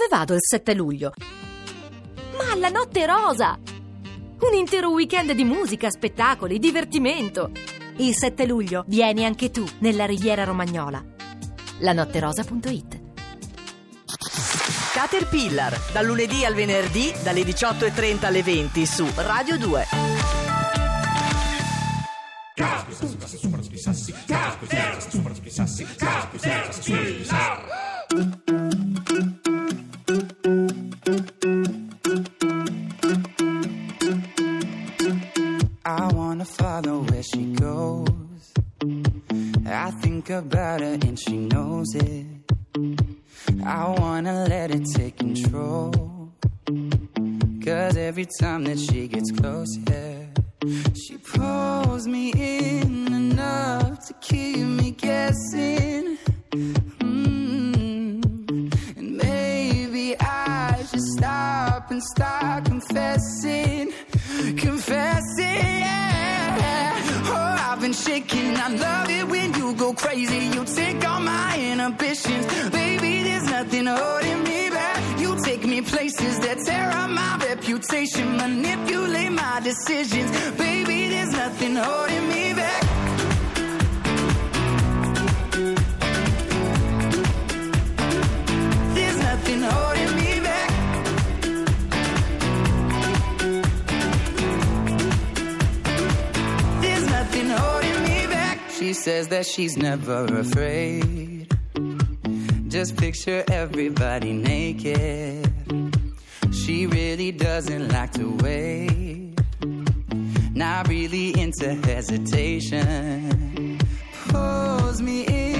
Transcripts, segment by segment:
Dove vado il 7 luglio? Ma alla Notte Rosa! Un intero weekend di musica, spettacoli, divertimento. Il 7 luglio vieni anche tu nella Riviera Romagnola. lanotterosa.it Caterpillar, dal lunedì al venerdì, dalle 18.30 alle 20 su Radio 2. I time that she gets close, yeah, she pulls me in enough to keep me guessing. Mm. And maybe I should stop and start confessing, confessing. Yeah. Oh, I've been shaking. I love it when you go crazy. You take all my inhibitions, baby. There's nothing holding me. Me places that tear up my reputation, manipulate my decisions, baby. There's nothing holding me back. There's nothing holding me back. There's nothing holding me back. She says that she's never afraid. Just picture everybody naked. She really doesn't like to wait. Not really into hesitation. Pulls me in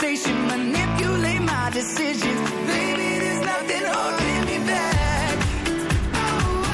reputation, manipulate my decisions, baby. There's nothing holding me back. Oh,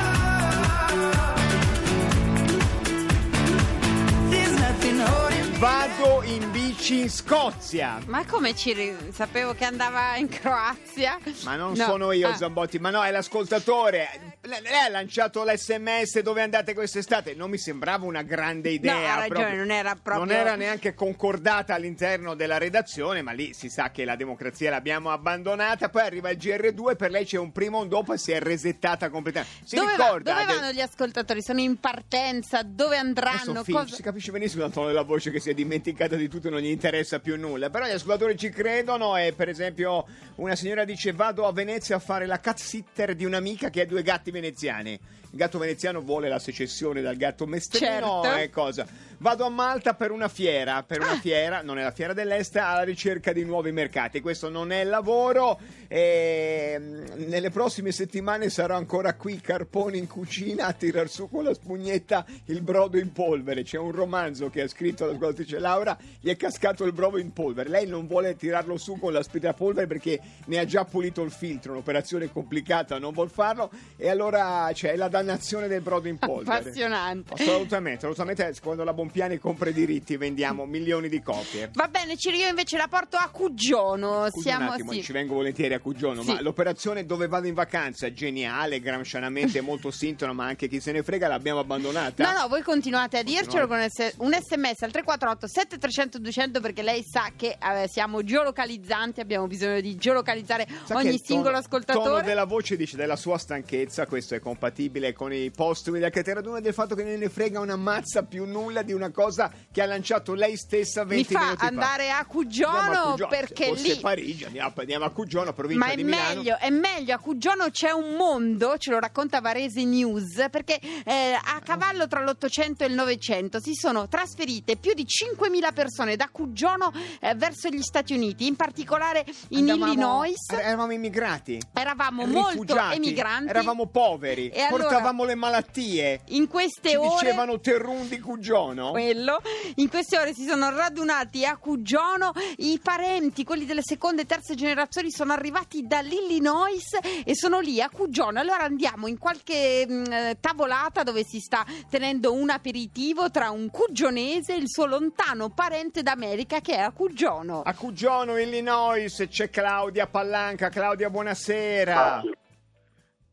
There's nothing holding me Vado in bici in Scozia. Ma come ci ri- sapevo che andava in Croazia? Ma non No. sono io Ah, Zambotti, ma no, è l'ascoltatore. Lei lei ha lanciato l'SMS dove andate quest'estate. Non mi sembrava una grande idea. No, ha ragione, proprio. non era proprio- Non era neanche concordata all'interno della redazione, ma lì si sa che la democrazia l'abbiamo abbandonata. Poi arriva il GR2, per lei c'è un prima e un dopo e si è resettata completamente. Si dove, va- ricorda? dove del- vanno gli ascoltatori? Sono in partenza? Dove andranno? Finch, Cosa- si capisce benissimo dal tono della voce che si è dimenticata di tutto e non gli interessa più nulla. Però gli ascoltatori ci credono e per esempio una signora dice vado a Venezia a fare la cat sitter di un'amica che ha due gatti veneziani. Il gatto veneziano vuole la secessione dal gatto mestrino Certo. e cosa. Vado a Malta per una fiera, per Ah. una fiera, non è la fiera dell'est, alla ricerca di nuovi mercati. Questo non è lavoro e mm, nelle prossime settimane sarò ancora qui, carpone in cucina, a tirar su con la spugnetta il brodo in polvere. C'è un romanzo che ha scritto la scultrice Laura, gli è cascato il brodo in polvere. Lei non vuole tirarlo su con l'aspirapolvere perché ne ha già pulito il filtro, un'operazione complicata, non vuol farlo e allora c'è la dannazione del brodo in polvere. Appassionante. Assolutamente, assolutamente quando la Bompiani compra i diritti vendiamo milioni di copie. Va bene, Ciro, io invece la porto a Cugiono. Scusi Siamo un attimo, sì. ci vengo volentieri a Cugiono, Sì. ma l'operazione dove vado in vacanza, geniale, gramscianamente molto sintona, ma anche chi se ne frega, l'abbiamo abbandonata? No, no, voi continuate a dircelo con un sms al 348 7300 200 perché lei sa che eh, siamo geolocalizzanti, abbiamo bisogno di geolocalizzare Sa ogni il singolo tono- ascoltatore. tono della voce dice della sua stanchezza, questo è compatibile con i postumi del Cateraduna e del fatto che non ne frega una mazza più nulla di una cosa che ha lanciato lei stessa 20 Mi fa minuti fa. andare a Cugiono, a Cugiono, perché lì Parigi, andiamo, andiamo a Cugiono, provincia Ma è di Milano. meglio, è meglio, a Cugiono c'è un mondo, ce lo racconta Varese News, perché eh, a cavallo tra l'Ottocento e il Novecento si sono trasferite più di 5.000 persone da Cugiono eh, verso gli Stati Uniti, in particolare in Andavamo- Illinois. er- Eravamo immigrati. Eravamo molto rifugiati, emigranti. Eravamo poveri, E allora- portavamo le malattie. In queste Ci ore dicevano Terrun di Cugiono. Quello. In queste ore si sono radunati a Cugiono i parenti, quelli delle seconde e terze generazioni, sono arrivati dall'Illinois e sono lì a Cugiono. Allora andiamo in qualche mh, eh, tavolata dove si sta tenendo un aperitivo tra un cugionese e il suo lontano parente d'America che è a Cugiono. A Cugiono, Illinois, c'è Claudia Pallanca. Claudia, buonasera.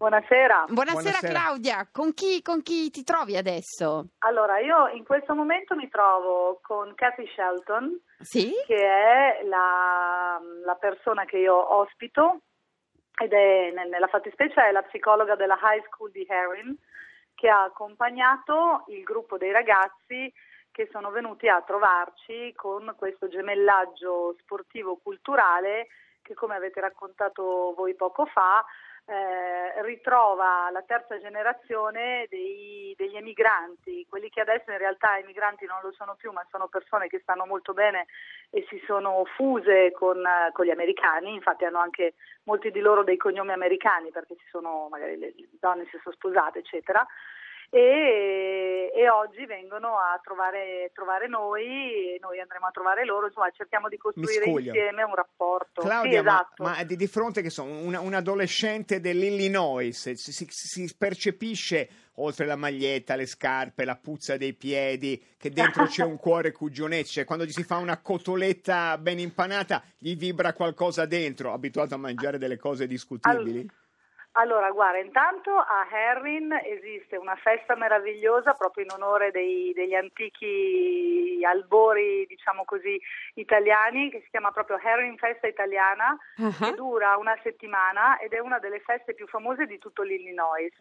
Buonasera. Buonasera, Buonasera. Claudia, con chi, con chi ti trovi adesso? Allora, io in questo momento mi trovo con Kathy Shelton, Sì? che è la, la persona che io ospito ed è nel- nella fattispecie è la psicologa della high school di Herring che ha accompagnato il gruppo dei ragazzi che sono venuti a trovarci con questo gemellaggio sportivo culturale che come avete raccontato voi poco fa eh, ritrova la terza generazione dei- degli emigranti, quelli che adesso in realtà emigranti non lo sono più, ma sono persone che stanno molto bene e si sono fuse con, eh, con gli americani, infatti hanno anche molti di loro dei cognomi americani perché si sono, magari le donne si sono sposate, eccetera. E, e oggi vengono a trovare, trovare noi e noi andremo a trovare loro, insomma cerchiamo di costruire insieme un rapporto. Claudia, Sì, ma- esatto. ma, di, di fronte che sono un, un adolescente dell'Illinois, si, si- si percepisce oltre la maglietta, le scarpe, la puzza dei piedi, che dentro c'è un cuore cugionese, cioè quando gli si fa una cotoletta ben impanata gli vibra qualcosa dentro, abituato a mangiare delle cose discutibili. Allora, guarda, intanto a Herrin esiste una festa meravigliosa proprio in onore dei- degli antichi albori, diciamo così, italiani, che si chiama proprio Herrin Festa Italiana, Ah. che dura una settimana ed è una delle feste più famose di tutto l'Illinois.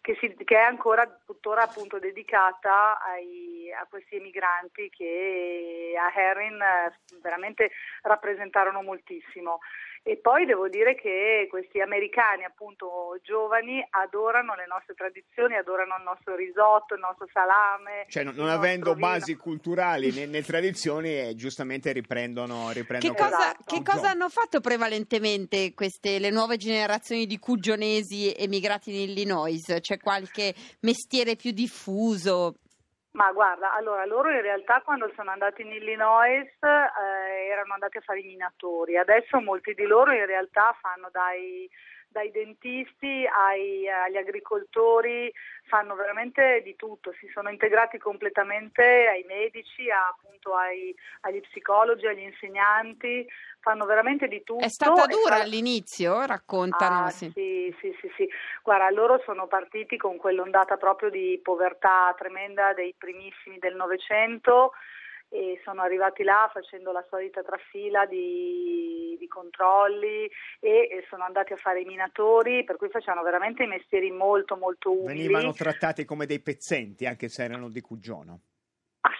Che, si- che è ancora tuttora appunto dedicata ai- a questi emigranti che a Herrin eh, veramente rappresentarono moltissimo. E poi devo dire che questi americani, appunto giovani, adorano le nostre tradizioni, adorano il nostro risotto, il nostro salame. Cioè, non, non avendo vino. basi culturali né, né tradizioni, eh, giustamente riprendono, Che riprendono cosa, Esatto. che cosa hanno fatto prevalentemente queste, le nuove generazioni di cugionesi emigrati in Illinois? C'è qualche mestiere più diffuso? Ma guarda, allora loro in realtà quando sono andati in Illinois eh, erano andati a fare i minatori, adesso molti di loro in realtà fanno dai, dai dentisti ai- agli agricoltori, fanno veramente di tutto, si sono integrati completamente ai medici, a- appunto ai- agli psicologi, agli insegnanti, fanno veramente di tutto. È stata dura fa- all'inizio, raccontano. Ah, sì. sì, sì, sì, sì. Guarda, loro sono partiti con quell'ondata proprio di povertà tremenda dei primissimi del Novecento e sono arrivati là facendo la solita trafila di, di controlli e, e sono andati a fare i minatori, per cui facevano veramente i mestieri molto, molto umili. venivano trattati come dei pezzenti, anche se erano di Cugiono.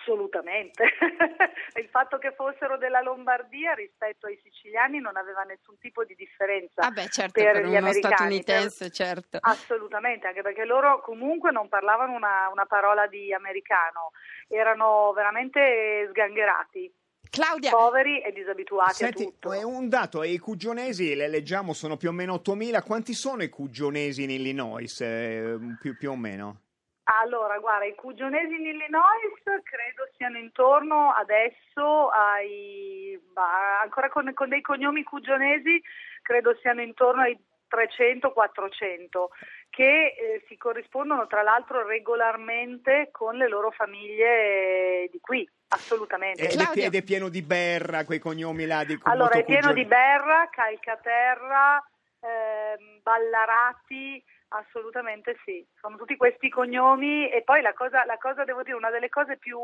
Assolutamente. Il fatto che fossero della Lombardia rispetto ai siciliani non aveva nessun tipo di differenza. Ah beh, certo, per per, gli uno americani, statunitense, certo. Assolutamente, anche perché loro comunque non parlavano una, una parola di americano, erano veramente sgangherati, Claudia, poveri e disabituati Senti, a tutto. è un dato, i cugionesi, le leggiamo, sono più o meno 8.000. Quanti sono i cugionesi in Illinois, eh, più, più o meno? Allora, guarda, i cugionesi in Illinois credo siano intorno adesso ai, bah, ancora con, con dei cognomi cugionesi, credo siano intorno ai 300-400 che eh, si corrispondono tra l'altro regolarmente con le loro famiglie di qui, assolutamente. Ed è, ed è pieno di berra, quei cognomi là di Allora, è pieno di berra, calcaterra, ehm, ballarati, assolutamente sì. Sono tutti questi cognomi e poi la cosa, la cosa, devo dire, una delle cose più,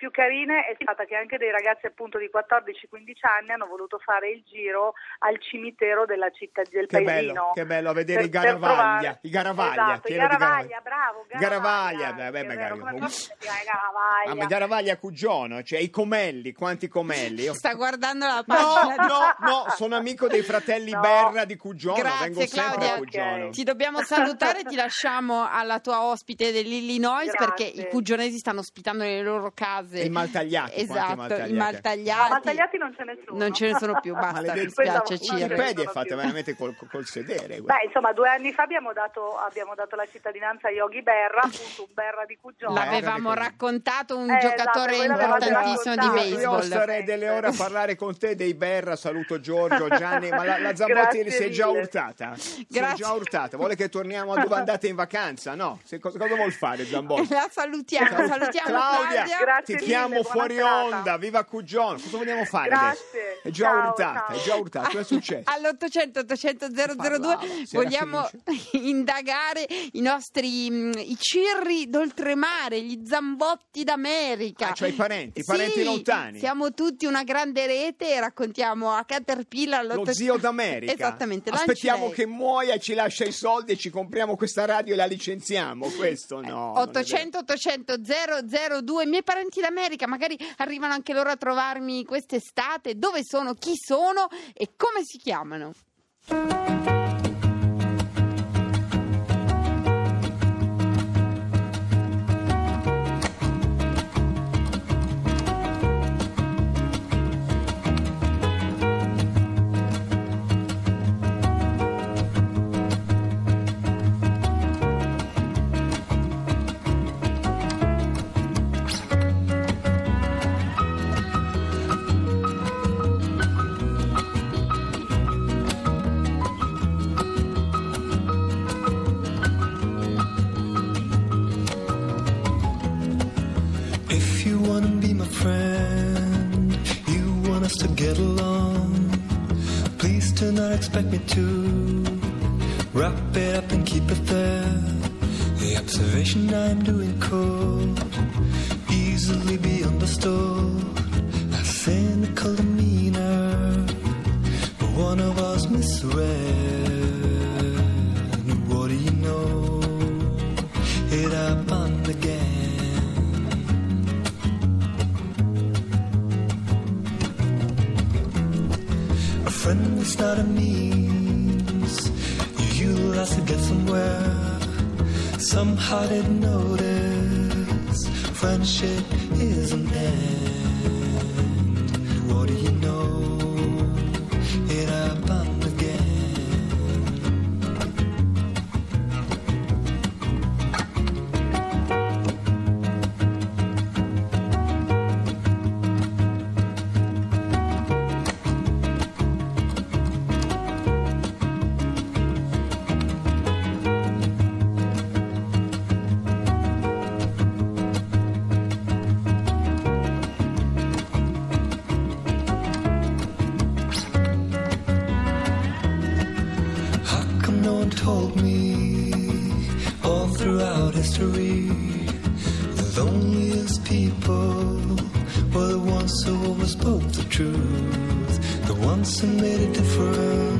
più carine è stata che anche dei ragazzi appunto di 14-15 anni hanno voluto fare il giro al cimitero della città del Che paesino. bello, che bello a vedere Per- i Garavaglia, i Garavaglia, Esatto, i Garavaglia, bravo, Garavaglia, beh, Garavaglia. beh, posso dire, Garavaglia. Ah, ma Garavaglia Cugiono, cioè i Comelli, quanti Comelli? Io- Sta guardando la No, pagina. no, no, sono amico dei fratelli No. Berra di Cugiono, Grazie, vengo sempre Claudia. a Cugiono. Ti dobbiamo salutare, ti lasciamo alla tua ospite dell'Illinois Grazie. perché i cugionesi stanno ospitando nelle loro case. E i maltagliati, Esatto, maltagliati? i maltagliati. Ma tagliati non ce ne sono. Non ce ne sono più, basta, mi Ciro. Wikipedia è fatta veramente col, col sedere. Beh, insomma, due anni fa abbiamo dato, abbiamo dato la cittadinanza a Yogi Berra, appunto un Berra di Cugione. L'avevamo ricordo. raccontato un Eh, esatto, giocatore l'avevate importantissimo di raccontato. Io baseball. starei delle ore a parlare con te dei Berra, saluto Giorgio, Gianni, ma la, la Zambotti Grazie si è già mille. urtata. Si è già urtata. Vuole che torniamo a dove andate in vacanza? No? Se- cosa, cosa vuol fare Zambotti? La salutiamo, salutiamo Claudia, Claudia. Grazie ti mille, fuori onda, viva Cugione. Cosa vogliamo fare Grazie. È già Ciao, urtata, ciao. è già urtata. Cosa è successo? All'800 800 002 Parlava, si era vogliamo indagare i nostri mm, i cirri d'oltremare, gli zambotti d'America. Ah, cioè i parenti, i parenti Sì, lontani. Siamo tutti una grande rete e raccontiamo a Caterpillar Lo l'800 zio d'America. Esattamente, Aspettiamo che muoia e ci lascia i soldi e ci compriamo questa radio e la licenziamo. Questo no. non è 800 800 002 i miei parenti d'America magari arrivano anche loro a trovarmi quest'estate dove sono, chi sono e come si chiamano to get along. Please do not expect me to wrap it up and keep it there. The observation I'm doing could easily be understood. A cynical A friend is not a means you utilize to get somewhere. Somehow didn't notice friendship is an end.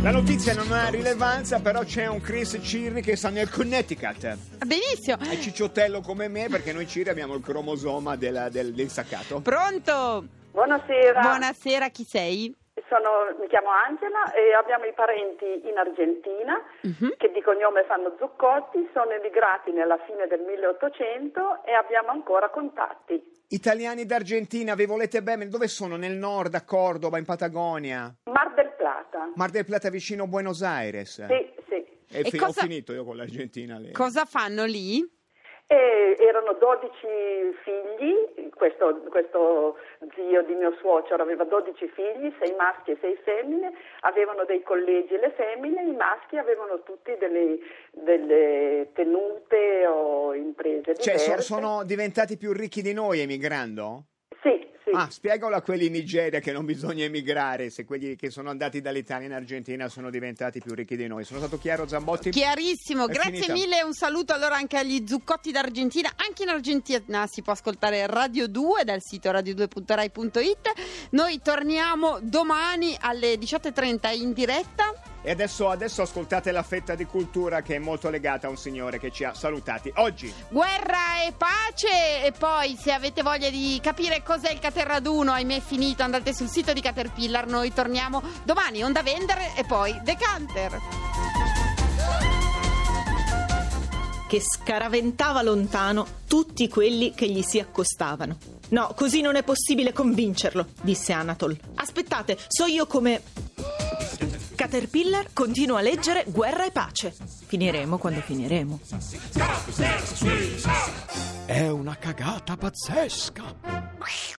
La notizia non ha rilevanza, però c'è un Chris Cirri che sta nel Connecticut. benissimo È cicciottello come me perché noi Cirri abbiamo il cromosoma della- del, del staccato. pronto Buonasera, buonasera chi sei? Sono- mi chiamo Angela e abbiamo i parenti in Argentina Mhm. che di cognome fanno Zuccotti, sono emigrati nella fine del 1800 e abbiamo ancora contatti. Italiani d'Argentina, vi volete bene? Dove sono? Nel nord, a Cordoba, in Patagonia? Mar del Plata. Mar del Plata vicino Buenos Aires? Sì, sì. E E fi- cosa- Ho finito io con l'Argentina. lei. cosa fanno lì? E erano 12 figli, questo, questo zio di mio suocero aveva 12 figli, 6 maschi e 6 femmine, avevano dei collegi le femmine, i maschi avevano tutti delle, delle tenute o imprese Cioè, diverse. sono diventati più ricchi di noi emigrando? Sì, sì. Ah, spiegalo a quelli in Nigeria che non bisogna emigrare se quelli che sono andati dall'Italia in Argentina sono diventati più ricchi di noi. Sono stato chiaro, Zambotti? Chiarissimo, È grazie finita. mille, un saluto allora anche agli zuccotti d'Argentina, anche in Argentina si può ascoltare Radio 2 dal sito radio2.rai.it, noi torniamo domani alle 18.30 in diretta, E adesso, adesso ascoltate la fetta di cultura che è molto legata a un signore che ci ha salutati oggi. guerra e pace e poi se avete voglia di capire cos'è il Caterraduno, ahimè è finito, andate sul sito di Caterpillar, noi torniamo domani, onda vendere e poi Decanter. che scaraventava lontano tutti quelli che gli si accostavano. No, così non è possibile convincerlo, disse Anatol. Aspettate, so io come... Caterpillar continua a leggere Guerra e pace. Finiremo quando finiremo. È una cagata pazzesca.